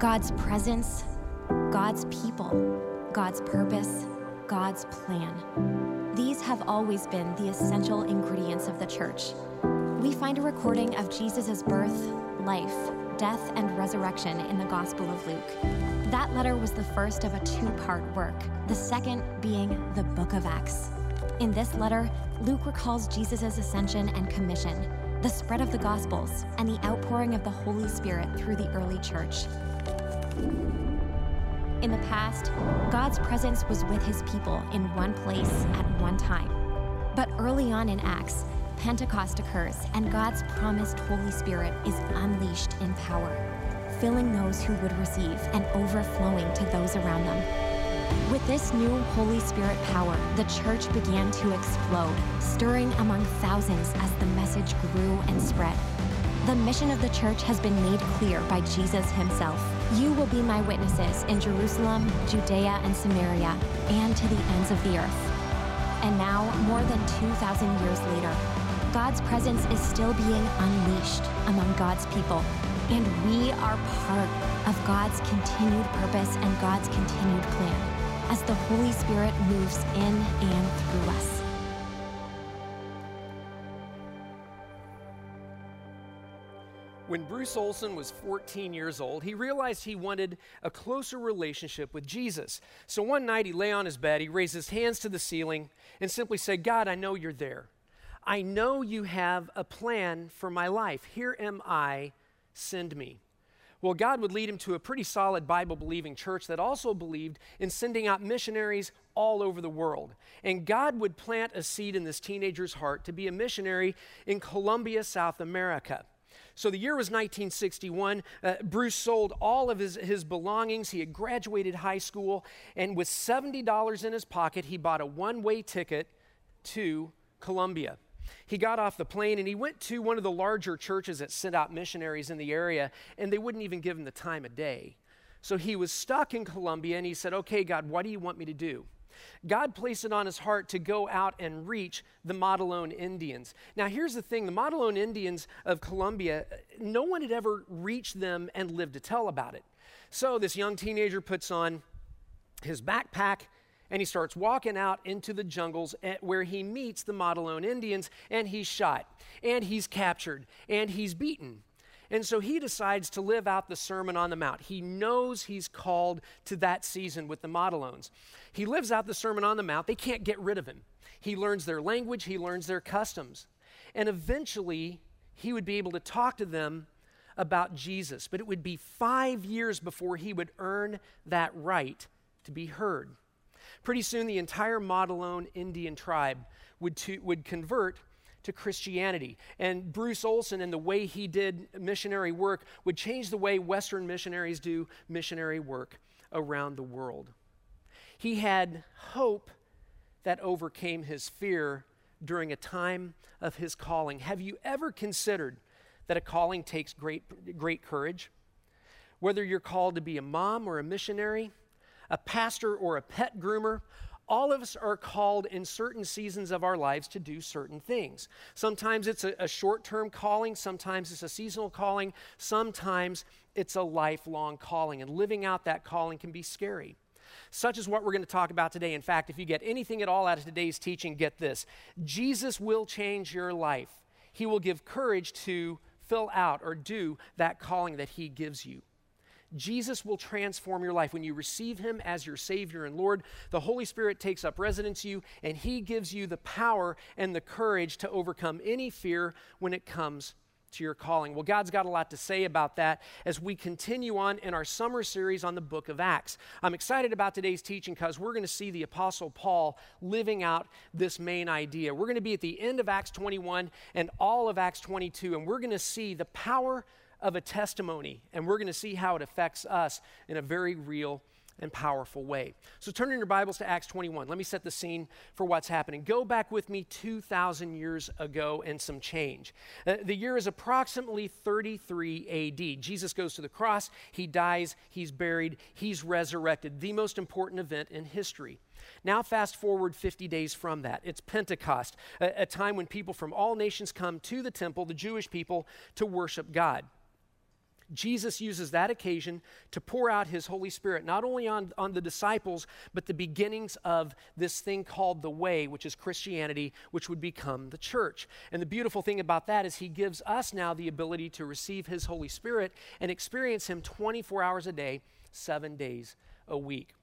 God's presence, God's people, God's purpose, God's plan. These have always been the essential ingredients of the church. We find a recording of Jesus' birth, life, death, and resurrection in the Gospel of Luke. That letter was the first of a two part work, the second being the book of Acts. In this letter, Luke recalls Jesus' ascension and commission, the spread of the Gospels, and the outpouring of the Holy Spirit through the early church. In the past, God's presence was with his people in one place at one time. But early on in Acts, Pentecost occurs and God's promised Holy Spirit is unleashed in power, filling those who would receive and overflowing to those around them. With this new Holy Spirit power, the church began to explode, stirring among thousands as the message grew and spread. The mission of the church has been made clear by Jesus himself. You will be my witnesses in Jerusalem, Judea, and Samaria, and to the ends of the earth. And now, more than 2,000 years later, God's presence is still being unleashed among God's people, and we are part of God's continued purpose and God's continued plan as the Holy Spirit moves in and through us. When Bruce Olson was 14 years old, he realized he wanted a closer relationship with Jesus. So one night he lay on his bed, he raised his hands to the ceiling, and simply said, God, I know you're there. I know you have a plan for my life. Here am I, send me. Well, God would lead him to a pretty solid Bible believing church that also believed in sending out missionaries all over the world. And God would plant a seed in this teenager's heart to be a missionary in Colombia, South America. So the year was 1961. Uh, Bruce sold all of his, his belongings. He had graduated high school, and with $70 in his pocket, he bought a one way ticket to Colombia. He got off the plane and he went to one of the larger churches that sent out missionaries in the area, and they wouldn't even give him the time of day. So he was stuck in Colombia, and he said, Okay, God, what do you want me to do? God placed it on his heart to go out and reach the Motilone Indians. Now, here's the thing the Motilone Indians of Colombia, no one had ever reached them and lived to tell about it. So, this young teenager puts on his backpack and he starts walking out into the jungles where he meets the Motilone Indians and he's shot and he's captured and he's beaten. And so he decides to live out the Sermon on the Mount. He knows he's called to that season with the Motilones. He lives out the Sermon on the Mount. They can't get rid of him. He learns their language, he learns their customs. And eventually, he would be able to talk to them about Jesus. But it would be five years before he would earn that right to be heard. Pretty soon, the entire Motilone Indian tribe would, to, would convert to Christianity. And Bruce Olson and the way he did missionary work would change the way Western missionaries do missionary work around the world. He had hope that overcame his fear during a time of his calling. Have you ever considered that a calling takes great, great courage? Whether you're called to be a mom or a missionary, a pastor or a pet groomer, all of us are called in certain seasons of our lives to do certain things. Sometimes it's a, a short term calling, sometimes it's a seasonal calling, sometimes it's a lifelong calling. And living out that calling can be scary. Such is what we're going to talk about today. In fact, if you get anything at all out of today's teaching, get this Jesus will change your life. He will give courage to fill out or do that calling that He gives you. Jesus will transform your life. When you receive Him as your Savior and Lord, the Holy Spirit takes up residence in you, and He gives you the power and the courage to overcome any fear when it comes to your calling. Well, God's got a lot to say about that as we continue on in our summer series on the book of Acts. I'm excited about today's teaching because we're going to see the Apostle Paul living out this main idea. We're going to be at the end of Acts 21 and all of Acts 22, and we're going to see the power of a testimony, and we're going to see how it affects us in a very real and powerful way. So turn in your Bibles to Acts 21. Let me set the scene for what's happening. Go back with me 2,000 years ago and some change. Uh, the year is approximately 33 AD. Jesus goes to the cross, he dies, he's buried, he's resurrected, the most important event in history. Now, fast forward 50 days from that. It's Pentecost, a, a time when people from all nations come to the temple, the Jewish people, to worship God. Jesus uses that occasion to pour out his Holy Spirit, not only on, on the disciples, but the beginnings of this thing called the way, which is Christianity, which would become the church. And the beautiful thing about that is he gives us now the ability to receive his Holy Spirit and experience him 24 hours a day, seven days a week.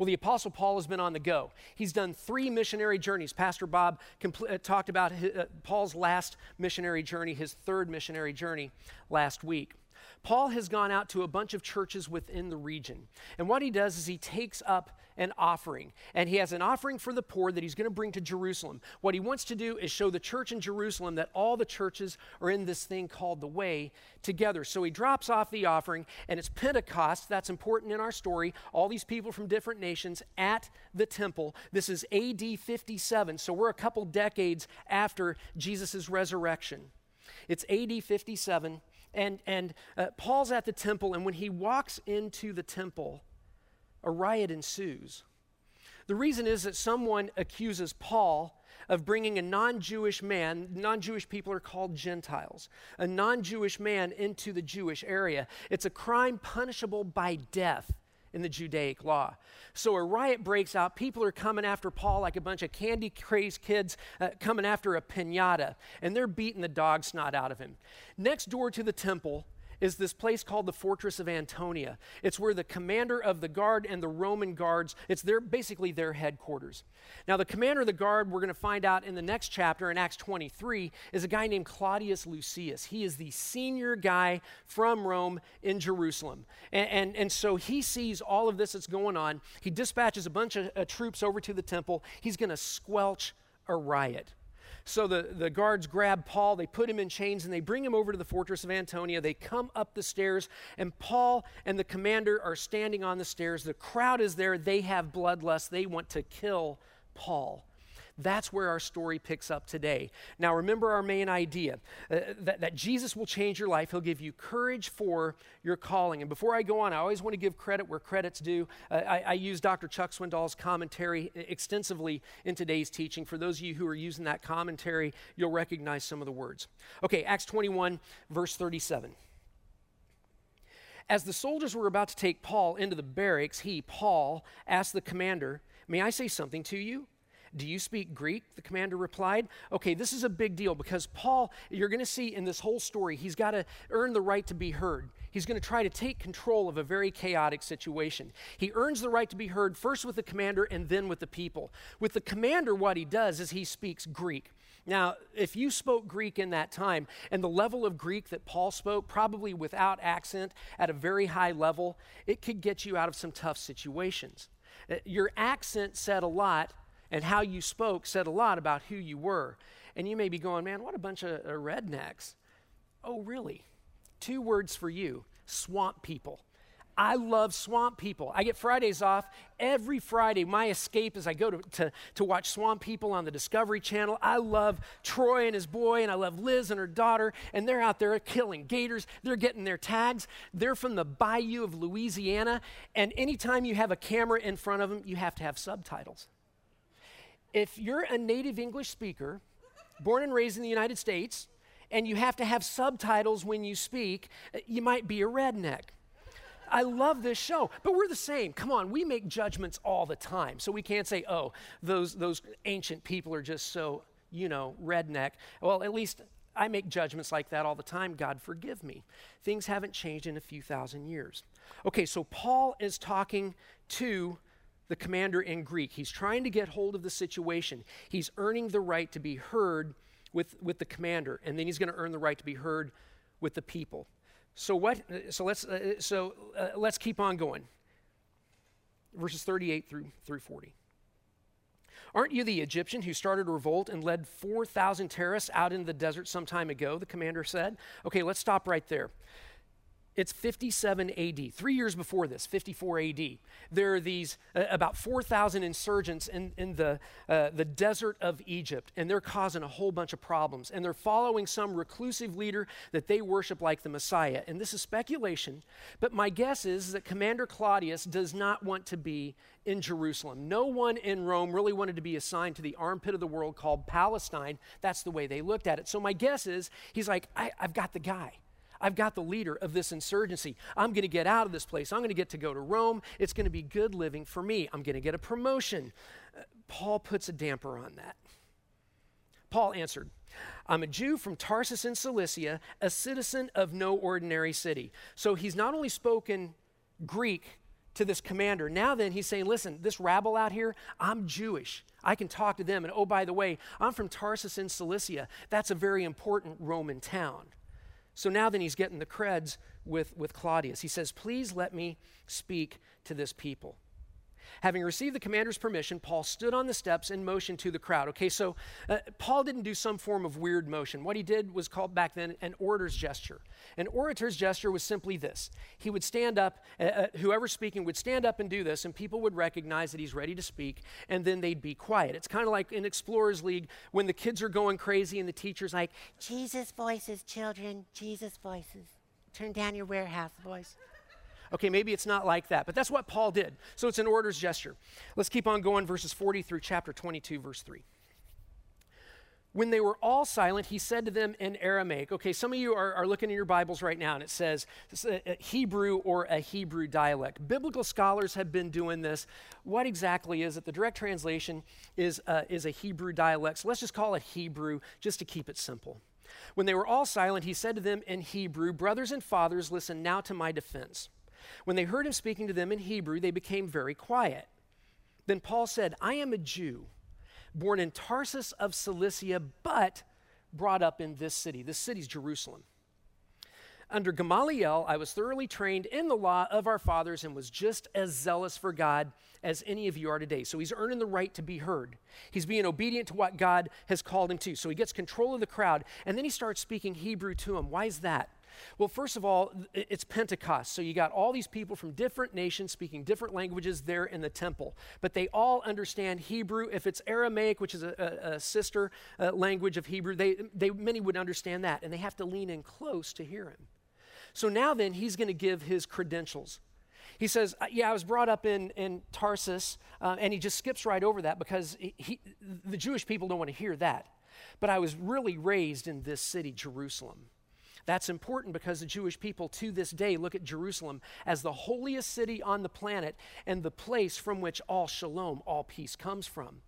Well, the Apostle Paul has been on the go. He's done three missionary journeys. Pastor Bob compl- uh, talked about his, uh, Paul's last missionary journey, his third missionary journey last week. Paul has gone out to a bunch of churches within the region. And what he does is he takes up an offering. And he has an offering for the poor that he's going to bring to Jerusalem. What he wants to do is show the church in Jerusalem that all the churches are in this thing called the way together. So he drops off the offering, and it's Pentecost. That's important in our story. All these people from different nations at the temple. This is AD 57. So we're a couple decades after Jesus' resurrection. It's AD 57 and, and uh, Paul's at the temple, and when he walks into the temple, a riot ensues. The reason is that someone accuses Paul of bringing a non Jewish man, non Jewish people are called Gentiles, a non Jewish man into the Jewish area. It's a crime punishable by death in the Judaic law. So a riot breaks out. People are coming after Paul like a bunch of candy crazed kids uh, coming after a pinata, and they're beating the dog snot out of him. Next door to the temple, is this place called the Fortress of Antonia. It's where the commander of the guard and the Roman guards, it's their basically their headquarters. Now, the commander of the guard, we're going to find out in the next chapter in Acts 23, is a guy named Claudius Lysias. He is the senior guy from Rome in Jerusalem. And, and, and so he sees all of this that's going on. He dispatches a bunch of uh, troops over to the temple. He's going to squelch a riot. So the, the guards grab Paul, they put him in chains, and they bring him over to the fortress of Antonia. They come up the stairs, and Paul and the commander are standing on the stairs. The crowd is there. They have bloodlust. They want to kill Paul. That's where our story picks up today. Now, remember our main idea uh, that, that Jesus will change your life. He'll give you courage for your calling. And before I go on, I always want to give credit where credit's due. Uh, I, I use Dr. Chuck Swindoll's commentary extensively in today's teaching. For those of you who are using that commentary, you'll recognize some of the words. Okay, Acts 21, verse 37. As the soldiers were about to take Paul into the barracks, he, Paul, asked the commander, May I say something to you? Do you speak Greek? The commander replied. Okay, this is a big deal because Paul, you're going to see in this whole story, he's got to earn the right to be heard. He's going to try to take control of a very chaotic situation. He earns the right to be heard first with the commander and then with the people. With the commander, what he does is he speaks Greek. Now, if you spoke Greek in that time, and the level of Greek that Paul spoke, probably without accent at a very high level, it could get you out of some tough situations. Uh, your accent said a lot and how you spoke said a lot about who you were. And you may be going, man, what a bunch of uh, rednecks. Oh, really? Two words for you swamp people. I love swamp people. I get Fridays off. Every Friday, my escape is I go to, to, to, watch Swamp People on the Discovery Channel. I love Troy and his boy, and I love Liz and her daughter, and they're out there killing gators. They're getting their tags. They're from the bayou of Louisiana, and anytime you have a camera in front of them, you have to have subtitles if you're a native English speaker, born and raised in the United States, and you have to have subtitles when you speak, you might be a redneck. I love this show, but we're the same. Come on, we make judgments all the time. So we can't say, oh, those, those ancient people are just so, you know, redneck. Well, at least I make judgments like that all the time. God forgive me. Things haven't changed in a few thousand years. Okay, so Paul is talking to the commander in Greek. He's trying to get hold of the situation. He's earning the right to be heard with, with the commander, and then he's going to earn the right to be heard with the people. So what? So let's uh, so uh, let's keep on going. Verses 38 through through 40. Aren't you the Egyptian who started a revolt and led 4,000 terrorists out into the desert some time ago? The commander said. Okay, let's stop right there. It's 57 AD, three years before this, 54 AD. There are these uh, about 4,000 insurgents in, in the, uh, the desert of Egypt, and they're causing a whole bunch of problems. And they're following some reclusive leader that they worship like the Messiah. And this is speculation, but my guess is that Commander Claudius does not want to be in Jerusalem. No one in Rome really wanted to be assigned to the armpit of the world called Palestine. That's the way they looked at it. So my guess is he's like, I've got the guy. I've got the leader of this insurgency. I'm going to get out of this place. I'm going to get to go to Rome. It's going to be good living for me. I'm going to get a promotion. Uh, Paul puts a damper on that. Paul answered, I'm a Jew from Tarsus in Cilicia, a citizen of no ordinary city. So he's not only spoken Greek to this commander, now then he's saying, Listen, this rabble out here, I'm Jewish. I can talk to them. And oh, by the way, I'm from Tarsus in Cilicia. That's a very important Roman town. So now then he's getting the creds with, with Claudius. He says, Please let me speak to this people. Having received the commander's permission, Paul stood on the steps and motioned to the crowd. Okay, so uh, Paul didn't do some form of weird motion. What he did was called back then an orator's gesture. An orator's gesture was simply this he would stand up, uh, uh, whoever's speaking would stand up and do this, and people would recognize that he's ready to speak, and then they'd be quiet. It's kind of like in Explorers League when the kids are going crazy and the teacher's like, Jesus voices, children, Jesus voices. Turn down your warehouse voice. Okay, maybe it's not like that, but that's what Paul did. So it's an order's gesture. Let's keep on going, verses 40 through chapter 22, verse 3. When they were all silent, he said to them in Aramaic. Okay, some of you are, are looking in your Bibles right now, and it says a, a Hebrew or a Hebrew dialect. Biblical scholars have been doing this. What exactly is it? The direct translation is, uh, is a Hebrew dialect. So let's just call it Hebrew just to keep it simple. When they were all silent, he said to them in Hebrew, Brothers and fathers, listen now to my defense. When they heard him speaking to them in Hebrew, they became very quiet. Then Paul said, I am a Jew, born in Tarsus of Cilicia, but brought up in this city. This city's Jerusalem. Under Gamaliel, I was thoroughly trained in the law of our fathers and was just as zealous for God as any of you are today. So he's earning the right to be heard. He's being obedient to what God has called him to. So he gets control of the crowd, and then he starts speaking Hebrew to them. Why is that? Well, first of all, it's Pentecost. So you got all these people from different nations speaking different languages there in the temple. But they all understand Hebrew. If it's Aramaic, which is a, a, sister uh, language of Hebrew, they, they, many would understand that. And they have to lean in close to hear him. So now then, he's going to give his credentials. He says, uh, Yeah, I was brought up in, in Tarsus, uh, and he just skips right over that because he, he, the Jewish people don't want to hear that. But I was really raised in this city, Jerusalem. That's important because the Jewish people to this day look at Jerusalem as the holiest city on the planet and the place from which all shalom, all peace comes from.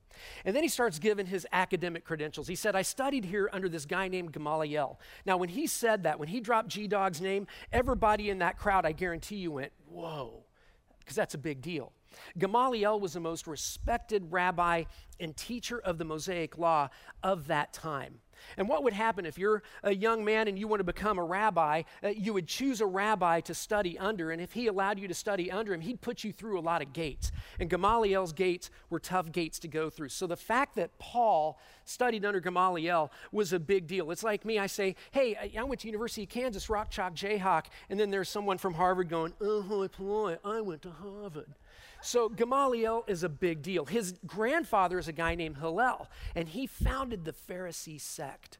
And then he starts giving his academic credentials. He said, I studied here under this guy named Gamaliel. Now, when he said that, when he dropped G Dog's name, everybody in that crowd, I guarantee you, went, Whoa, because that's a big deal. Gamaliel was the most respected rabbi and teacher of the Mosaic law of that time. And what would happen if you're a young man and you want to become a rabbi? Uh, you would choose a rabbi to study under, and if he allowed you to study under him, he'd put you through a lot of gates. And Gamaliel's gates were tough gates to go through. So the fact that Paul studied under Gamaliel was a big deal. It's like me, I say, hey, I went to University of Kansas, Rock Chalk Jayhawk, and then there's someone from Harvard going, oh, boy, I went to Harvard. So Gamaliel is a big deal. His grandfather is a guy named Hillel, and he founded the Pharisee sect.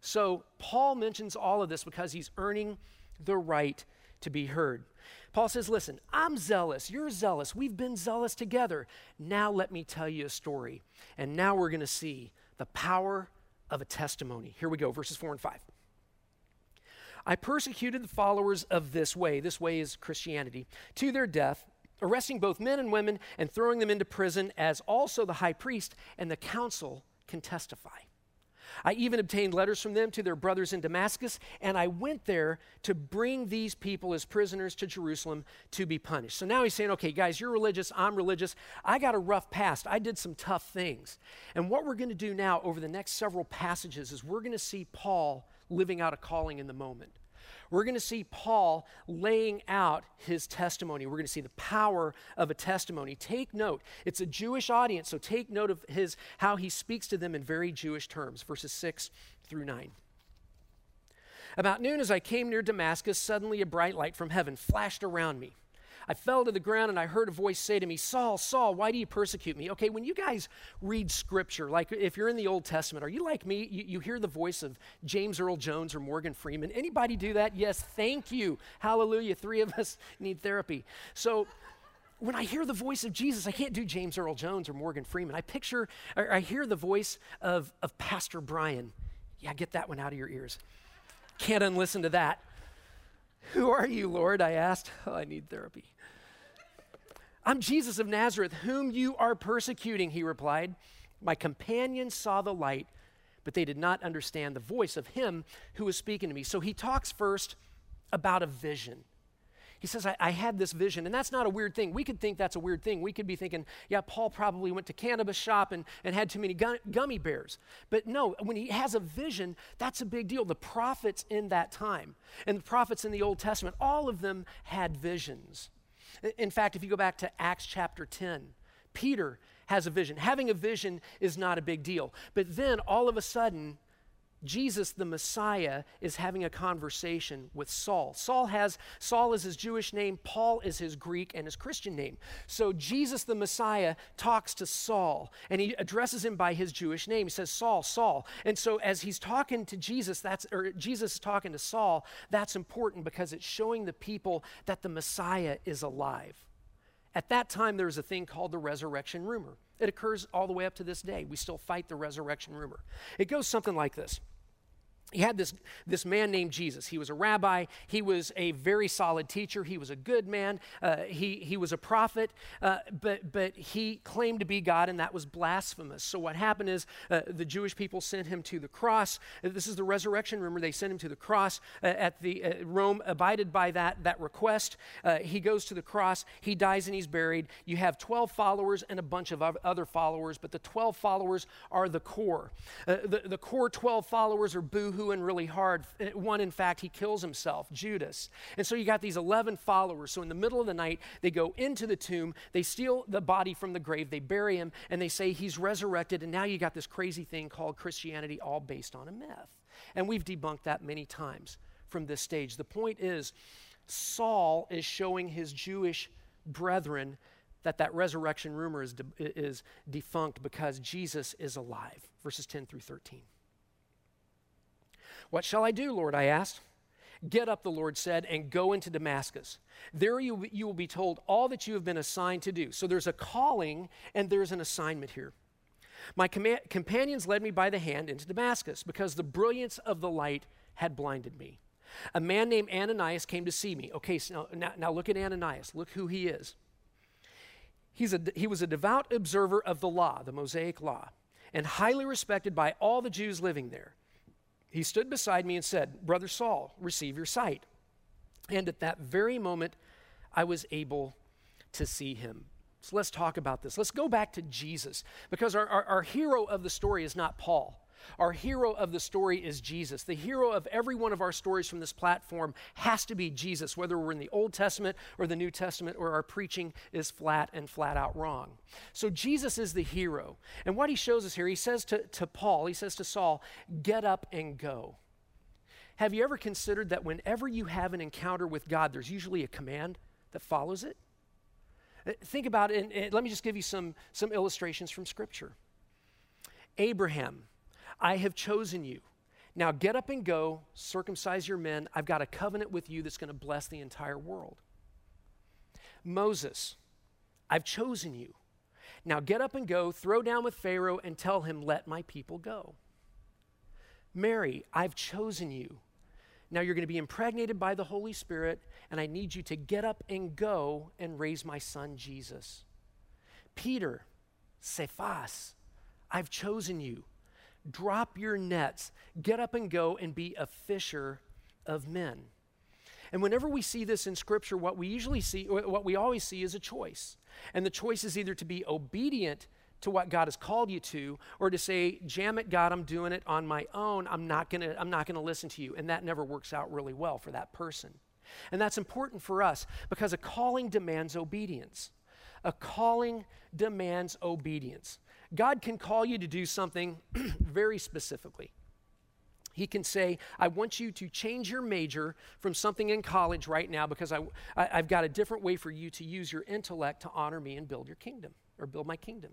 So Paul mentions all of this because he's earning the right to be heard. Paul says, Listen, I'm zealous. You're zealous. We've been zealous together. Now let me tell you a story. And now we're going to see the power of a testimony. Here we go, verses 4 and 5. I persecuted the followers of this way, this way is Christianity, to their death arresting both men and women and throwing them into prison, as also the high priest and the council can testify. I even obtained letters from them to their brothers in Damascus, and I went there to bring these people as prisoners to Jerusalem to be punished. So now he's saying, okay, guys, you're religious, I'm religious. I got a rough past. I did some tough things. And what we're going to do now over the next several passages is we're going to see Paul living out a calling in the moment we're going to see Paul laying out his testimony. We're going to see the power of a testimony. Take note. It's a Jewish audience, so take note of his how he speaks to them in very Jewish terms, verses 6 through 9. About noon, as I came near Damascus, suddenly a bright light from heaven flashed around me. I fell to the ground and I heard a voice say to me, Saul, Saul, why do you persecute me? Okay, when you guys read scripture, like if you're in the Old Testament, are you like me? You, you hear the voice of James Earl Jones or Morgan Freeman. Anybody do that? Yes, thank you. Hallelujah. Three of us need therapy. So, when I hear the voice of Jesus, I can't do James Earl Jones or Morgan Freeman. I picture, I hear the voice of, of Pastor Brian. Yeah, get that one out of your ears. Can't unlisten to that. Who are you, Lord? I asked. Oh, I need therapy. I'm Jesus of Nazareth, whom you are persecuting, he replied. My companions saw the light, but they did not understand the voice of him who was speaking to me. So he talks first about a vision. He says, I, I, had this vision. And that's not a weird thing. We could think that's a weird thing. We could be thinking, yeah, Paul probably went to cannabis shop and, and had too many gu- gummy bears. But no, when he has a vision, that's a big deal. The prophets in that time and the prophets in the Old Testament, all of them had visions. In fact, if you go back to Acts chapter 10, Peter has a vision. Having a vision is not a big deal. But then all of a sudden, Jesus the Messiah is having a conversation with Saul. Saul has Saul is his Jewish name, Paul is his Greek and his Christian name. So Jesus the Messiah talks to Saul and he addresses him by his Jewish name. He says Saul, Saul. And so as he's talking to Jesus, that's or Jesus is talking to Saul, that's important because it's showing the people that the Messiah is alive. At that time there was a thing called the resurrection rumor. It occurs all the way up to this day. We still fight the resurrection rumor. It goes something like this he had this, this man named Jesus. He was a rabbi. He was a very solid teacher. He was a good man. Uh, he, he was a prophet, uh, but, but he claimed to be God, and that was blasphemous. So, what happened is uh, the Jewish people sent him to the cross. This is the resurrection rumor. They sent him to the cross. Uh, at the uh, Rome abided by that, that request. Uh, he goes to the cross. He dies and he's buried. You have 12 followers and a bunch of other followers, but the 12 followers are the core. the, the core 12 followers are boohoo and really hard. One, in fact, he kills himself, Judas. And so you got these 11 followers. So in the middle of the night, they go into the tomb, they steal the body from the grave, they bury him, and they say he's resurrected. And now you got this crazy thing called Christianity, all based on a myth. And we've debunked that many times from this stage. The point is, Saul is showing his Jewish brethren that that resurrection rumor is, de- is defunct because Jesus is alive. Verses 10 through 13. What shall I do, Lord? I asked. Get up, the Lord said, and go into Damascus. There you, you will be told all that you have been assigned to do. So there's a calling and there's an assignment here. My com- companions led me by the hand into Damascus because the brilliance of the light had blinded me. A man named Ananias came to see me. Okay, so now, now look at Ananias. Look who he is. He's a, he was a devout observer of the law, the Mosaic law, and highly respected by all the Jews living there. He stood beside me and said, Brother Saul, receive your sight. And at that very moment, I was able to see him. So let's talk about this. Let's go back to Jesus because our, our, our hero of the story is not Paul. Our hero of the story is Jesus. The hero of every one of our stories from this platform has to be Jesus, whether we're in the Old Testament or the New Testament or our preaching is flat and flat out wrong. So Jesus is the hero. And what he shows us here, he says to, to Paul, he says to Saul, get up and go. Have you ever considered that whenever you have an encounter with God, there's usually a command that follows it? Uh, think about it, and, and let me just give you some, some illustrations from Scripture. Abraham I have chosen you. Now get up and go, circumcise your men. I've got a covenant with you that's going to bless the entire world. Moses, I've chosen you. Now get up and go, throw down with Pharaoh, and tell him, Let my people go. Mary, I've chosen you. Now you're going to be impregnated by the Holy Spirit, and I need you to get up and go and raise my son Jesus. Peter, Cephas, I've chosen you. Drop your nets, get up and go and be a fisher of men. And whenever we see this in Scripture, what we usually see, what we always see is a choice. And the choice is either to be obedient to what God has called you to, or to say, jam it, God, I'm doing it on my own. I'm not gonna, I'm not gonna listen to you. And that never works out really well for that person. And that's important for us because a calling demands obedience. A calling demands obedience. God can call you to do something very specifically. He can say, I want you to change your major from something in college right now because I, I, have got a different way for you to use your intellect to honor me and build your kingdom or build my kingdom.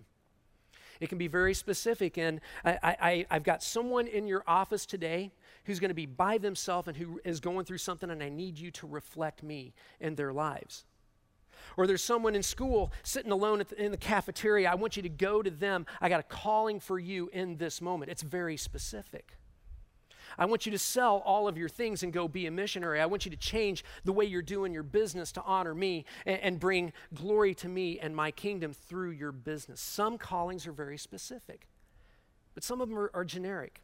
It can be very specific. And I, I, I've got someone in your office today who's going to be by themselves and who is going through something, and I need you to reflect me in their lives. Or there's someone in school sitting alone the, in the cafeteria. I want you to go to them. I got a calling for you in this moment. It's very specific. I want you to sell all of your things and go be a missionary. I want you to change the way you're doing your business to honor me and, and bring glory to me and my kingdom through your business. Some callings are very specific, but some of them are, are generic.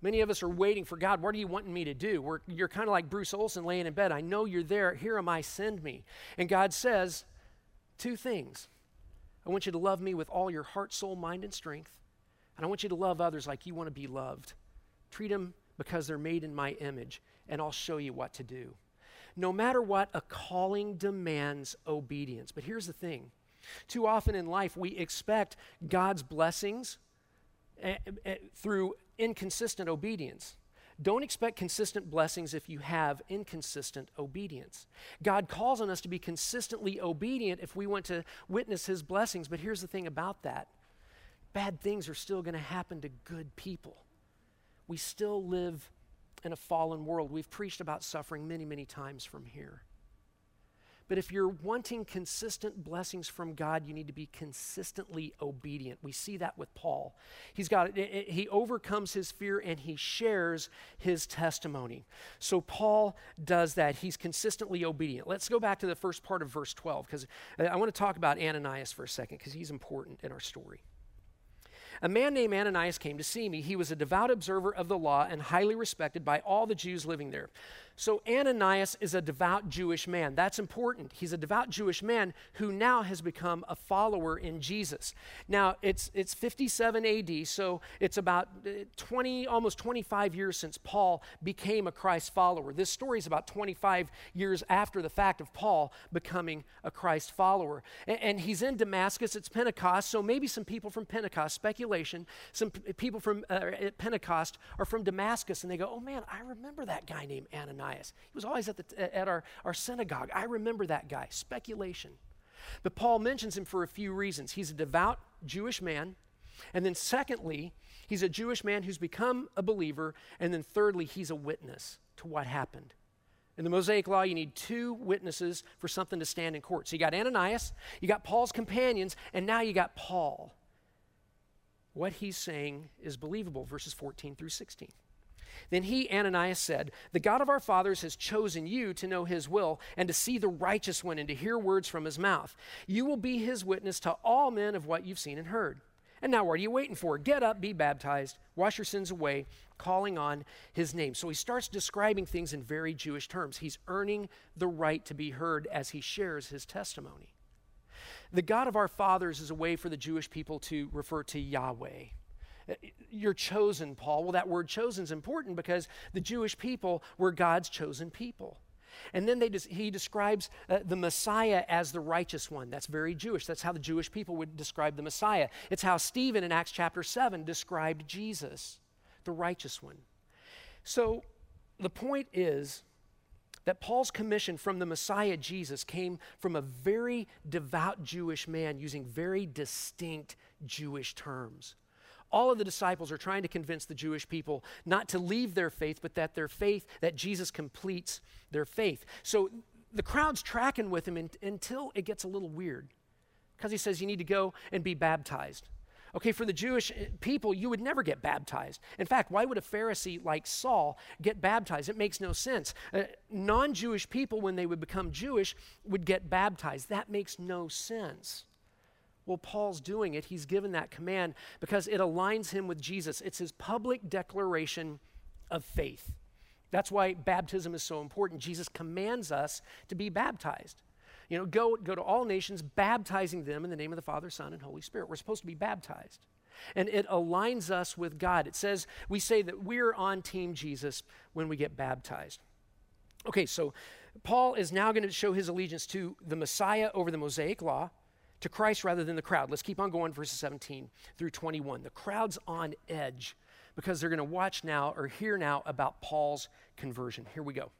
Many of us are waiting for God. What are you wanting me to do? We're, you're kind of like Bruce Olson laying in bed. I know you're there. Here am I. Send me. And God says two things I want you to love me with all your heart, soul, mind, and strength. And I want you to love others like you want to be loved. Treat them because they're made in my image, and I'll show you what to do. No matter what, a calling demands obedience. But here's the thing too often in life, we expect God's blessings uh, uh, through inconsistent obedience. Don't expect consistent blessings if you have inconsistent obedience. God calls on us to be consistently obedient if we want to witness His blessings, but here's the thing about that bad things are still going to happen to good people. We still live in a fallen world. We've preached about suffering many, many times from here. But if you're wanting consistent blessings from God, you need to be consistently obedient. We see that with Paul. He's got he overcomes his fear and he shares his testimony. So Paul does that. He's consistently obedient. Let's go back to the first part of verse 12 because I want to talk about Ananias for a second because he's important in our story. A man named Ananias came to see me. He was a devout observer of the law and highly respected by all the Jews living there. So Ananias is a devout Jewish man. That's important. He's a devout Jewish man who now has become a follower in Jesus. Now, it's, it's 57 AD, so it's about uh, 20, almost 25 years since Paul became a Christ follower. This story is about 25 years after the fact of Paul becoming a Christ follower. And, and he's in Damascus, it's Pentecost, so maybe some people from Pentecost, speculation, some p- people from uh, Pentecost are from Damascus, and they go, oh man, I remember that guy named Ananias. Ananias. He was always at, the, at our, our synagogue. I remember that guy. Speculation. But Paul mentions him for a few reasons. He's a devout Jewish man. And then, secondly, he's a Jewish man who's become a believer. And then, thirdly, he's a witness to what happened. In the Mosaic Law, you need two witnesses for something to stand in court. So you got Ananias, you got Paul's companions, and now you got Paul. What he's saying is believable, verses 14 through 16. Then he, Ananias, said, The God of our fathers has chosen you to know his will and to see the righteous one and to hear words from his mouth. You will be his witness to all men of what you've seen and heard. And now, what are you waiting for? Get up, be baptized, wash your sins away, calling on his name. So he starts describing things in very Jewish terms. He's earning the right to be heard as he shares his testimony. The God of our fathers is a way for the Jewish people to refer to Yahweh. You're chosen, Paul. Well, that word chosen is important because the Jewish people were God's chosen people. And then des- he describes uh, the Messiah as the righteous one. That's very Jewish. That's how the Jewish people would describe the Messiah. It's how Stephen in Acts chapter 7 described Jesus, the righteous one. So the point is that Paul's commission from the Messiah Jesus came from a very devout Jewish man using very distinct Jewish terms. All of the disciples are trying to convince the Jewish people not to leave their faith, but that their faith, that Jesus completes their faith. So the crowd's tracking with him in, until it gets a little weird because he says you need to go and be baptized. Okay, for the Jewish eh, people, you would never get baptized. In fact, why would a Pharisee like Saul get baptized? It makes no sense. Uh, non Jewish people, when they would become Jewish, would get baptized. That makes no sense. Well, Paul's doing it. He's given that command because it aligns him with Jesus. It's his public declaration of faith. That's why baptism is so important. Jesus commands us to be baptized. You know, go, go to all nations, baptizing them in the name of the Father, Son, and Holy Spirit. We're supposed to be baptized. And it aligns us with God. It says, we say that we're on Team Jesus when we get baptized. Okay, so Paul is now going to show his allegiance to the Messiah over the Mosaic law to Christ rather than the crowd. Let's keep on going, verses 17 through 21. The crowd's on edge because they're going to watch now or hear now about Paul's conversion. Here we go.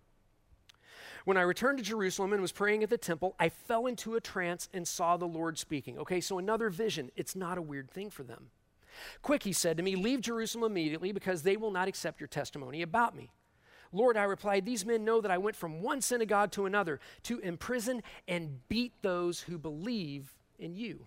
When I returned to Jerusalem and was praying at the temple, I fell into a trance and saw the Lord speaking. Okay, so another vision. It's not a weird thing for them. Quick, he said to me, leave Jerusalem immediately because they will not accept your testimony about me. Lord, I replied, these men know that I went from one synagogue to another to imprison and beat those who believe in you.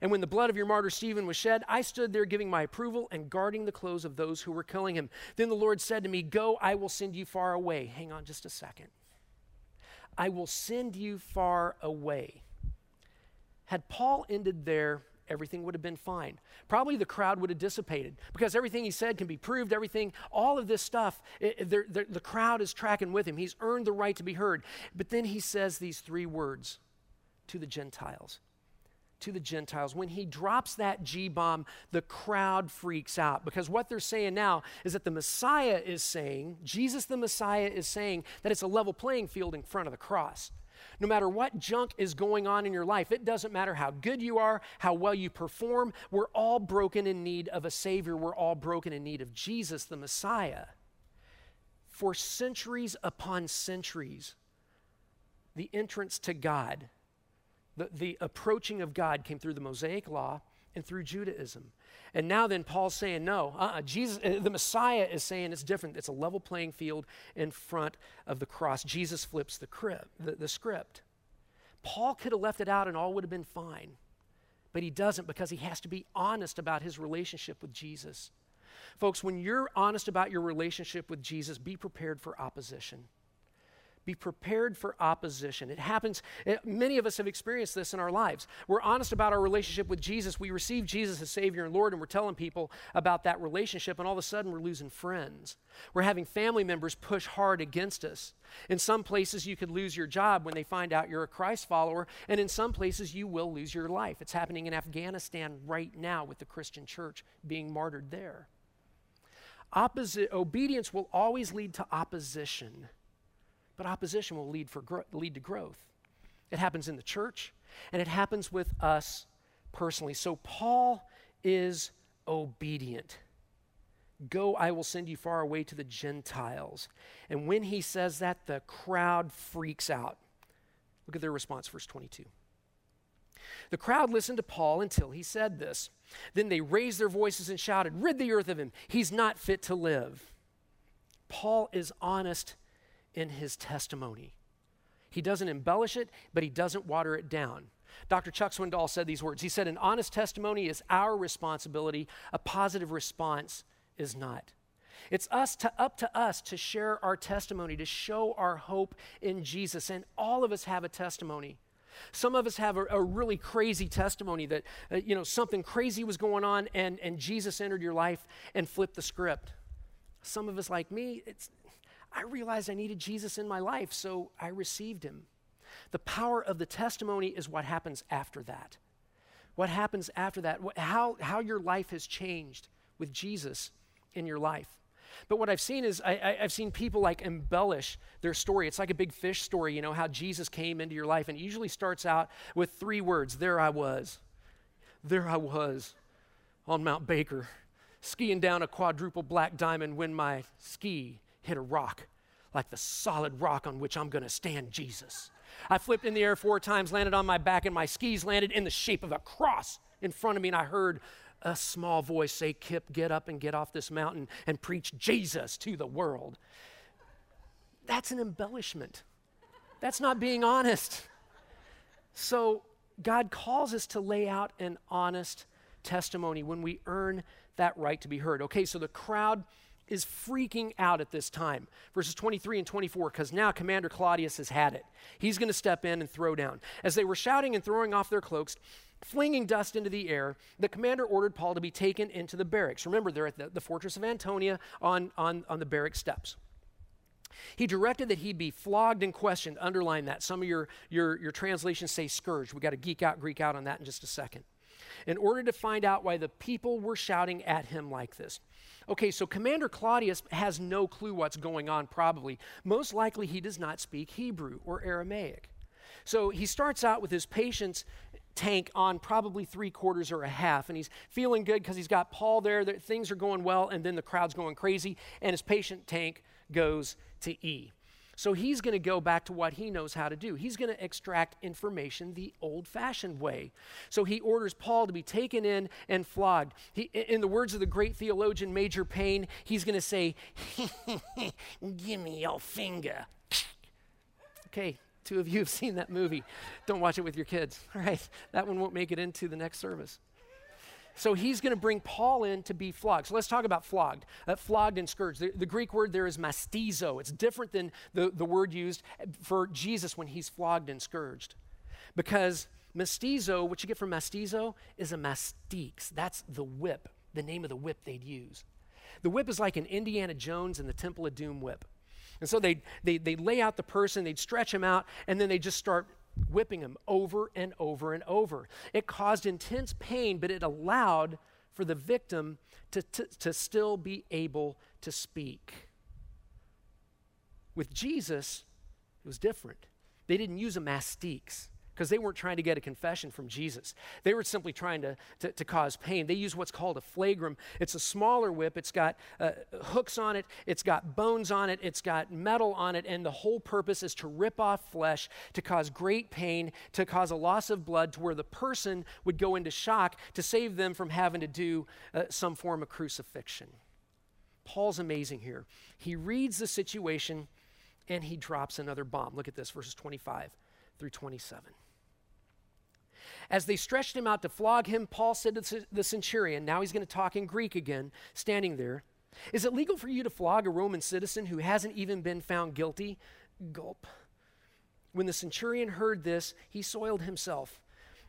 And when the blood of your martyr Stephen was shed, I stood there giving my approval and guarding the clothes of those who were killing him. Then the Lord said to me, Go, I will send you far away. Hang on just a second. I will send you far away. Had Paul ended there, everything would have been fine. Probably the crowd would have dissipated because everything he said can be proved, everything, all of this stuff, it, they're, they're, the crowd is tracking with him. He's earned the right to be heard. But then he says these three words to the Gentiles to the Gentiles. When he drops that G bomb, the crowd freaks out because what they're saying now is that the Messiah is saying, Jesus the Messiah is saying that it's a level playing field in front of the cross. No matter what junk is going on in your life, it doesn't matter how good you are, how well you perform, we're all broken in need of a Savior. We're all broken in need of Jesus the Messiah. For centuries upon centuries, the entrance to God the, the approaching of God came through the Mosaic law and through Judaism. And now then Paul's saying no, uh-uh, Jesus uh, the Messiah is saying it's different. It's a level playing field in front of the cross. Jesus flips the, crib, the, the script. Paul could have left it out and all would have been fine. But he doesn't because he has to be honest about his relationship with Jesus. Folks, when you're honest about your relationship with Jesus, be prepared for opposition. Be prepared for opposition. It happens, eh, many of us have experienced this in our lives. We're honest about our relationship with Jesus. We receive Jesus as Savior and Lord, and we're telling people about that relationship, and all of a sudden we're losing friends. We're having family members push hard against us. In some places, you could lose your job when they find out you're a Christ follower, and in some places, you will lose your life. It's happening in Afghanistan right now with the Christian church being martyred there. Opposite, obedience will always lead to opposition. But opposition will lead, for gro- lead to growth. It happens in the church, and it happens with us personally. So Paul is obedient. Go, I will send you far away to the Gentiles. And when he says that, the crowd freaks out. Look at their response, verse 22. The crowd listened to Paul until he said this. Then they raised their voices and shouted, Rid the earth of him. He's not fit to live. Paul is honest in his testimony. He doesn't embellish it, but he doesn't water it down. Dr. Chuck Swindoll said these words. He said, An honest testimony is our responsibility, a positive response is not. It's us to up to us to share our testimony, to show our hope in Jesus. And all of us have a testimony. Some of us have a, a really crazy testimony that, uh, you know, something crazy was going on and, and Jesus entered your life and flipped the script. Some of us, like me, it's, I realized I needed Jesus in my life, so I received him. The power of the testimony is what happens after that. What happens after that, how, how your life has changed with Jesus in your life. But what I've seen is I, have seen people like embellish their story. It's like a big fish story, you know, how Jesus came into your life. And it usually starts out with three words There I was. There I was on Mount Baker, skiing down a quadruple black diamond when my ski hit a rock, like the solid rock on which I'm going to stand Jesus. I flipped in the air four times, landed on my back, and my skis landed in the shape of a cross in front of me, and I heard a small voice say, Kip, get up and get off this mountain and preach Jesus to the world. That's an embellishment. That's not being honest. So, God calls us to lay out an honest testimony when we earn that right to be heard. Okay, so the crowd is freaking out at this time. Verses 23 and 24, because now Commander Claudius has had it. He's going to step in and throw down. As they were shouting and throwing off their cloaks, flinging dust into the air, the commander ordered Paul to be taken into the barracks. Remember, they're at the, the fortress of Antonia on, on, on the barrack steps. He directed that he be flogged and questioned. Underline that. Some of your, your, your translations say scourged. We've got to geek out, Greek out on that in just a second. In order to find out why the people were shouting at him like this. Okay, so Commander Claudius has no clue what's going on, probably. Most likely, he does not speak Hebrew or Aramaic. So he starts out with his patience tank on probably three quarters or a half, and he's feeling good because he's got Paul there, things are going well, and then the crowd's going crazy, and his patient tank goes to E. So he's going to go back to what he knows how to do. He's going to extract information the old fashioned way. So he orders Paul to be taken in and flogged. He, in the words of the great theologian Major Payne, he's going to say, Give me your finger. okay, Two of you have seen that movie. Don't watch it with your kids. All right, that one won't make it into the next service. So he's going to bring Paul in to be flogged. So let's talk about flogged. Uh, flogged and scourged. The, the, Greek word there is mastizo. It's different than the, the word used for Jesus when he's flogged and scourged. Because mastizo, what you get from mastizo, is a mastix. That's the whip, the name of the whip they'd use. The whip is like an Indiana Jones and the Temple of Doom whip. And so they they lay out the person, they'd stretch him out, and then they just start whipping him over and over and over. It caused intense pain, but it allowed for the victim to, to, to still be able to speak. With Jesus, it was different. They didn't use a mastix because they weren't trying to get a confession from Jesus. They were simply trying to, to, to cause pain. They use what's called a flagrum. It's a smaller whip. It's got uh, hooks on it, it's got bones on it, it's got metal on it, and the whole purpose is to rip off flesh, to cause great pain, to cause a loss of blood, to where the person would go into shock to save them from having to do uh, some form of crucifixion. Paul's amazing here. He reads the situation and he drops another bomb. Look at this, verses 25 through 27. As they stretched him out to flog him, Paul said to the centurion, now he's going to talk in Greek again, standing there, Is it legal for you to flog a Roman citizen who hasn't even been found guilty? Gulp. When the centurion heard this, he soiled himself.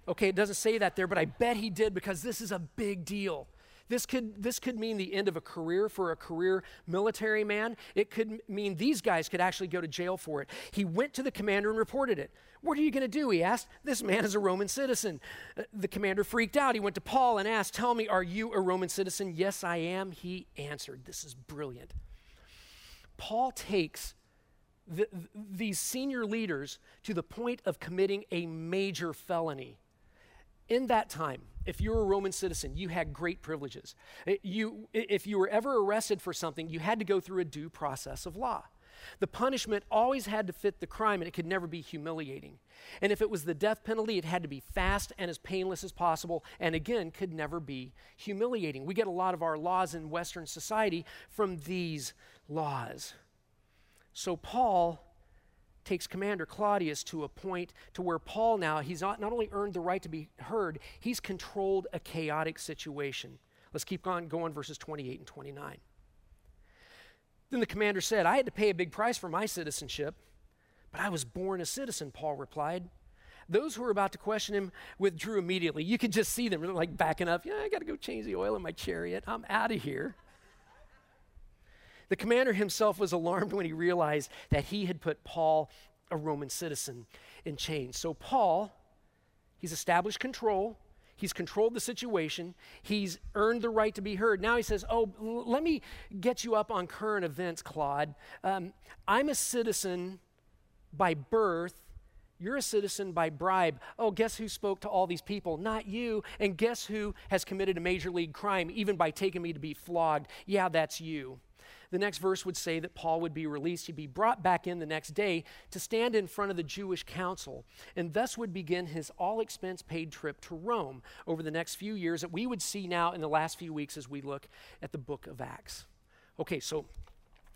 Okay, it doesn't say that there, but I bet he did because this is a big deal. This could, this could mean the end of a career for a career military man. It could mean these guys could actually go to jail for it. He went to the commander and reported it. What are you going to do? He asked. This man is a Roman citizen. Uh, the commander freaked out. He went to Paul and asked, Tell me, are you a Roman citizen? Yes, I am. He answered. This is brilliant. Paul takes the, these senior leaders to the point of committing a major felony. In that time, if you were a Roman citizen, you had great privileges. You, if you were ever arrested for something, you had to go through a due process of law. The punishment always had to fit the crime and it could never be humiliating. And if it was the death penalty, it had to be fast and as painless as possible, and again, could never be humiliating. We get a lot of our laws in Western society from these laws. So, Paul takes Commander Claudius to a point to where Paul now, he's not, not only earned the right to be heard, he's controlled a chaotic situation. Let's keep on going, verses 28 and 29. Then the commander said, I had to pay a big price for my citizenship, but I was born a citizen, Paul replied. Those who were about to question him withdrew immediately. You could just see them like backing up. Yeah, I got to go change the oil in my chariot. I'm out of here. The commander himself was alarmed when he realized that he had put Paul, a Roman citizen, in chains. So, Paul, he's established control. He's controlled the situation. He's earned the right to be heard. Now he says, Oh, l- let me get you up on current events, Claude. Um, I'm a citizen by birth. You're a citizen by bribe. Oh, guess who spoke to all these people? Not you. And guess who has committed a major league crime, even by taking me to be flogged? Yeah, that's you. The next verse would say that Paul would be released. He'd be brought back in the next day to stand in front of the Jewish council, and thus would begin his all expense paid trip to Rome over the next few years that we would see now in the last few weeks as we look at the book of Acts. Okay, so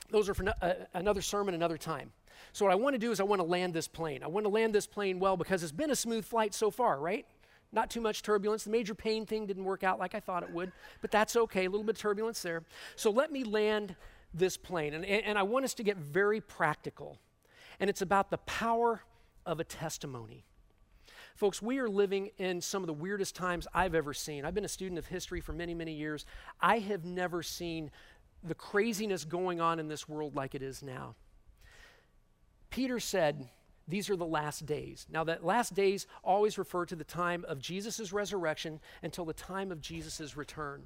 those are for no, uh, another sermon, another time. So, what I want to do is I want to land this plane. I want to land this plane well because it's been a smooth flight so far, right? Not too much turbulence. The major pain thing didn't work out like I thought it would, but that's okay. A little bit of turbulence there. So, let me land this plane. And, and I want us to get very practical. And it's about the power of a testimony. Folks, we are living in some of the weirdest times I've ever seen. I've been a student of history for many, many years. I have never seen the craziness going on in this world like it is now. Peter said, These are the last days. Now, that last days always refer to the time of Jesus' resurrection until the time of Jesus' return.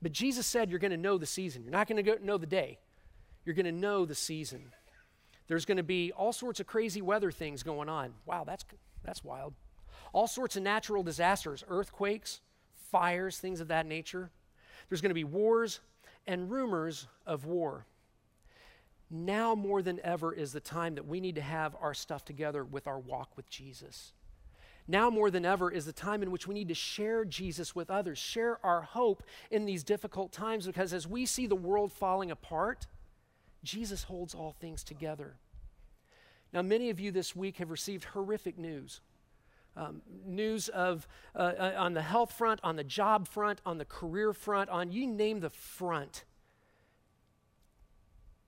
But Jesus said you're going to know the season. You're not going to know the day. You're going to know the season. There's going to be all sorts of crazy weather things going on. Wow, that's, that's wild. All sorts of natural disasters, earthquakes, fires, things of that nature. There's going to be wars and rumors of war. Now more than ever is the time that we need to have our stuff together with our walk with Jesus. Now more than ever is the time in which we need to share Jesus with others, share our hope in these difficult times, because as we see the world falling apart, Jesus holds all things together. Now, many of you this week have received horrific news. Um, news of uh, uh, on the health front, on the job front, on the career front, on you name the front.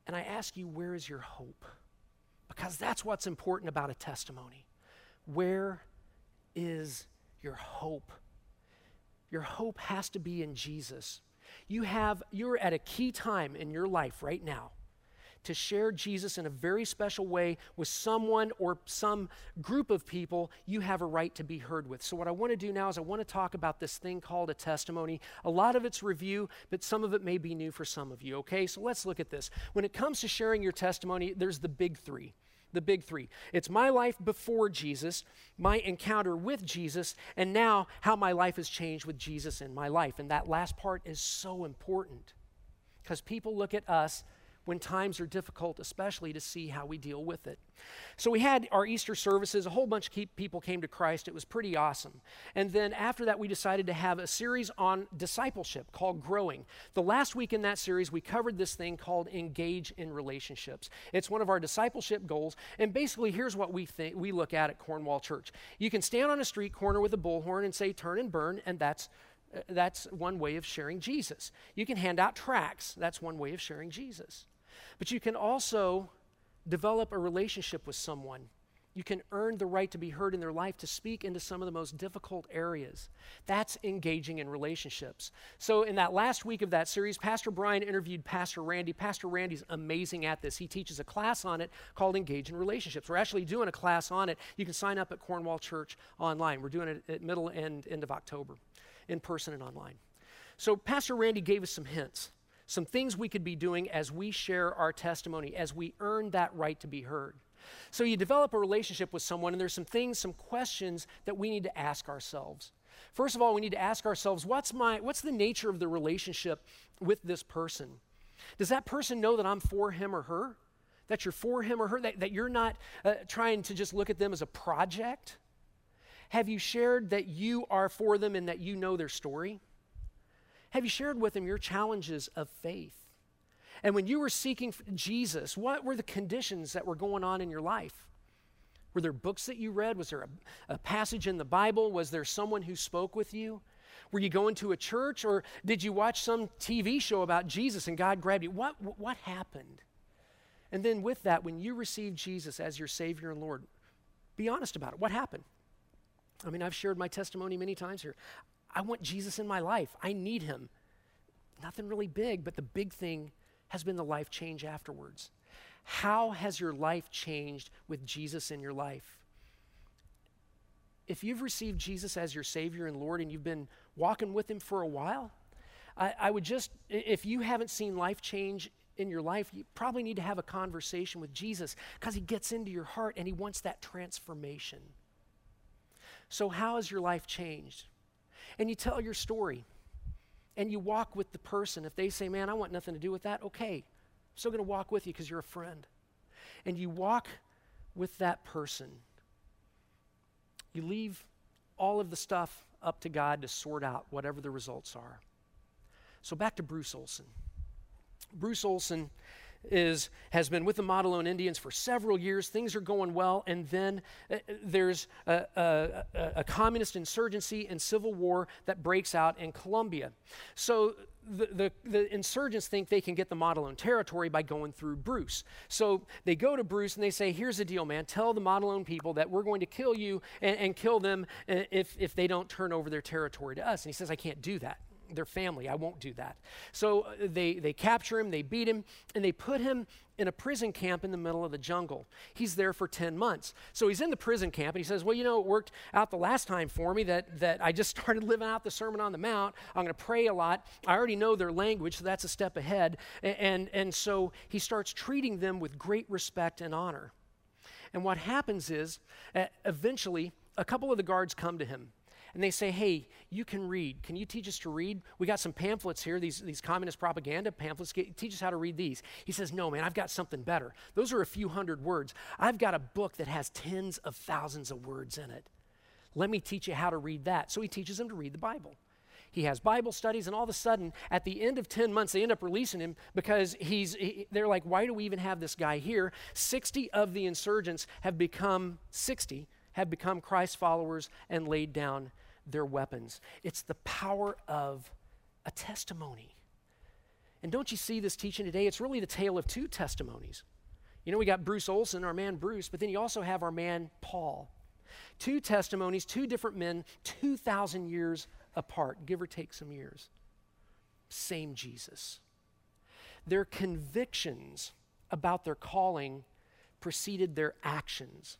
And I ask you, where is your hope? Because that's what's important about a testimony. Where is your hope? Your hope has to be in Jesus. You have you're at a key time in your life right now to share Jesus in a very special way with someone or some group of people you have a right to be heard with. So, what I want to do now is I want to talk about this thing called a testimony. A lot of it's review, but some of it may be new for some of you, okay? So, let's look at this. When it comes to sharing your testimony, there's the big three the big three. It's my life before Jesus, my encounter with Jesus, and now how my life has changed with Jesus in my life. And that last part is so important because people look at us when times are difficult, especially to see how we deal with it. So we had our Easter services, a whole bunch of people came to Christ. It was pretty awesome. And then after that, we decided to have a series on discipleship called Growing. The last week in that series, we covered this thing called Engage in Relationships. It's one of our discipleship goals. And basically, here's what we think we look at at Cornwall Church. You can stand on a street corner with a bullhorn and say, turn and burn, and that's that's one way of sharing Jesus. You can hand out tracts. That's one way of sharing Jesus. But you can also develop a relationship with someone. You can earn the right to be heard in their life to speak into some of the most difficult areas. That's engaging in relationships. So, in that last week of that series, Pastor Brian interviewed Pastor Randy. Pastor Randy's amazing at this. He teaches a class on it called Engage in Relationships. We're actually doing a class on it. You can sign up at Cornwall Church online. We're doing it at middle and end of October, in person and online. So, Pastor Randy gave us some hints some things we could be doing as we share our testimony, as we earn that right to be heard. So you develop a relationship with someone, and there's some things, some questions that we need to ask ourselves. First of all, we need to ask ourselves, what's my what's the nature of the relationship with this person? Does that person know that I'm for him or her? That you're for him or her? That, that you're not uh, trying to just look at them as a project? Have you shared that you are for them and that you know their story? Have you shared with them your challenges of faith? And when you were seeking Jesus, what were the conditions that were going on in your life? Were there books that you read? Was there a, a, passage in the Bible? Was there someone who spoke with you? Were you going to a church or did you watch some TV show about Jesus and God grabbed you? What, what happened? And then, with that, when you received Jesus as your Savior and Lord, be honest about it. What happened? I mean, I've shared my testimony many times here. I want Jesus in my life. I need him. Nothing really big, but the big thing has been the life change afterwards. How has your life changed with Jesus in your life? If you've received Jesus as your Savior and Lord and you've been walking with Him for a while, I, I would just, if you haven't seen life change in your life, you probably need to have a conversation with Jesus because He gets into your heart and He wants that transformation. So, how has your life changed? and you tell your story and you walk with the person. If they say, Man, I want nothing to do with that, okay, I'm still going to walk with you because you're a friend. And you walk with that person. You leave all of the stuff up to God to sort out whatever the results are. So back to Bruce Olson. Bruce Olson is has been with the Motilone Indians for several years. Things are going well, and then uh, there's a, a, a, communist insurgency and civil war that breaks out in Colombia. So the, the, the, insurgents think they can get the Motilone territory by going through Bruce. So they go to Bruce and they say, Here's the deal, man. Tell the Motilone people that we're going to kill you and, and kill them uh, if, if they don't turn over their territory to us. And he says, I can't do that their family. I won't do that. So uh, they, they capture him, they beat him, and they put him in a prison camp in the middle of the jungle. He's there for 10 months. So he's in the prison camp, and he says, Well, you know, it worked out the last time for me that, that I just started living out the Sermon on the Mount. I'm going to pray a lot. I already know their language, so that's a step ahead. And, and, and so he starts treating them with great respect and honor. And what happens is, uh, eventually, a couple of the guards come to him and they say, Hey, you can read. Can you teach us to read? We got some pamphlets here, these, these communist propaganda pamphlets. Get, teach us how to read these. He says, No, man, I've got something better. Those are a few hundred words. I've got a book that has tens of thousands of words in it. Let me teach you how to read that. So he teaches them to read the Bible. He has Bible studies, and all of a sudden, at the end of 10 months, they end up releasing him because he's, he, they're like, why do we even have this guy here? 60 of the insurgents have become, 60 have become Christ followers and laid down their weapons. It's the power of a testimony. And don't you see this teaching today? It's really the tale of two testimonies. You know, we got Bruce Olson, our man Bruce, but then you also have our man Paul. Two testimonies, two different men, 2,000 years apart, give or take some years. Same Jesus. Their convictions about their calling preceded their actions.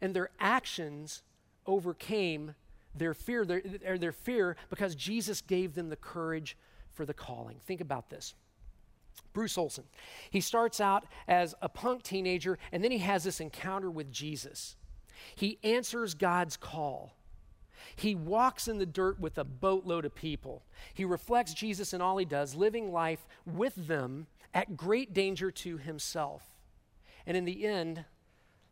And their actions overcame their fear, their, their fear because Jesus gave them the courage for the calling. Think about this. Bruce Olson. He starts out as a punk teenager, and then he has this encounter with Jesus. He answers God's call. He walks in the dirt with a boatload of people. He reflects Jesus in all he does, living life with them at great danger to himself. And in the end,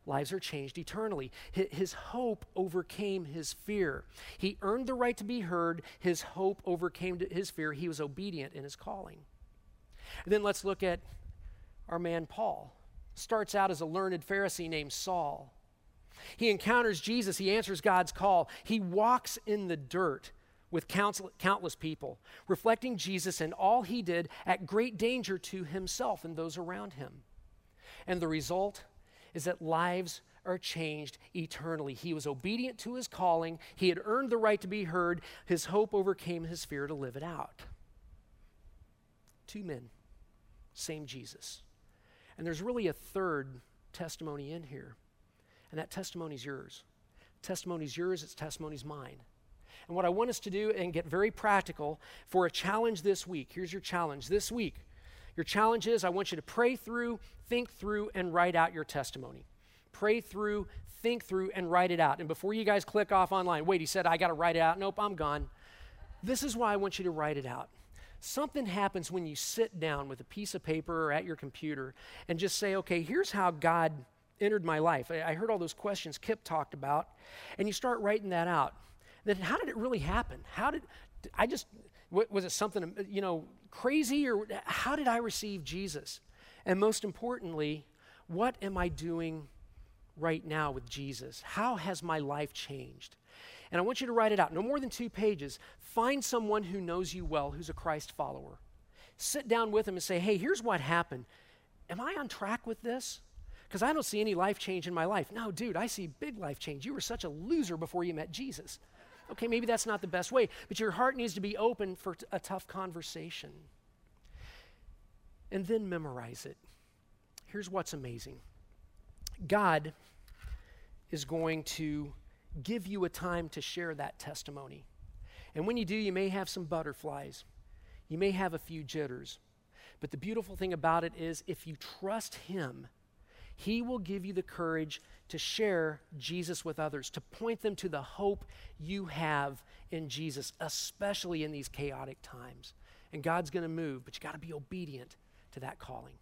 lives are changed eternally. His hope overcame his fear. He earned the right to be heard. His hope overcame his fear. He was obedient in his calling. And then let's look at our man Paul. Starts out as a learned Pharisee named Saul. He encounters Jesus, he answers God's call. He walks in the dirt with countless people, reflecting Jesus and all he did at great danger to himself and those around him. And the result is that lives are changed eternally. He was obedient to his calling, he had earned the right to be heard, his hope overcame his fear to live it out. Two men, same Jesus. And there's really a third testimony in here. And that testimony is yours. Testimony is yours, its testimony is mine. And what I want us to do and get very practical for a challenge this week. Here's your challenge this week. Your challenge is I want you to pray through, think through, and write out your testimony. Pray through, think through, and write it out. And before you guys click off online, wait, he said, I got to write it out. Nope, I'm gone. This is why I want you to write it out. Something happens when you sit down with a piece of paper or at your computer and just say, okay, here's how God entered my life. I, heard all those questions Kip talked about, and you start writing that out. Then how did it really happen? How did I just was it something you know crazy or how did I receive Jesus? And most importantly, what am I doing right now with Jesus? How has my life changed? And I want you to write it out. No more than two pages. Find someone who knows you well, who's a Christ follower. Sit down with them and say, hey, here's what happened. Am I on track with this? because I don't see any life change in my life. No, dude, I see big life change. You were such a loser before you met Jesus. Okay, maybe that's not the best way, but your heart needs to be open for t- a tough conversation. And then memorize it. Here's what's amazing God is going to give you a time to share that testimony. And when you do, you may have some butterflies, you may have a few jitters. But the beautiful thing about it is if you trust Him, he will give you the courage to share Jesus with others, to point them to the hope you have in Jesus, especially in these chaotic times. And God's going to move, but you got to be obedient to that calling.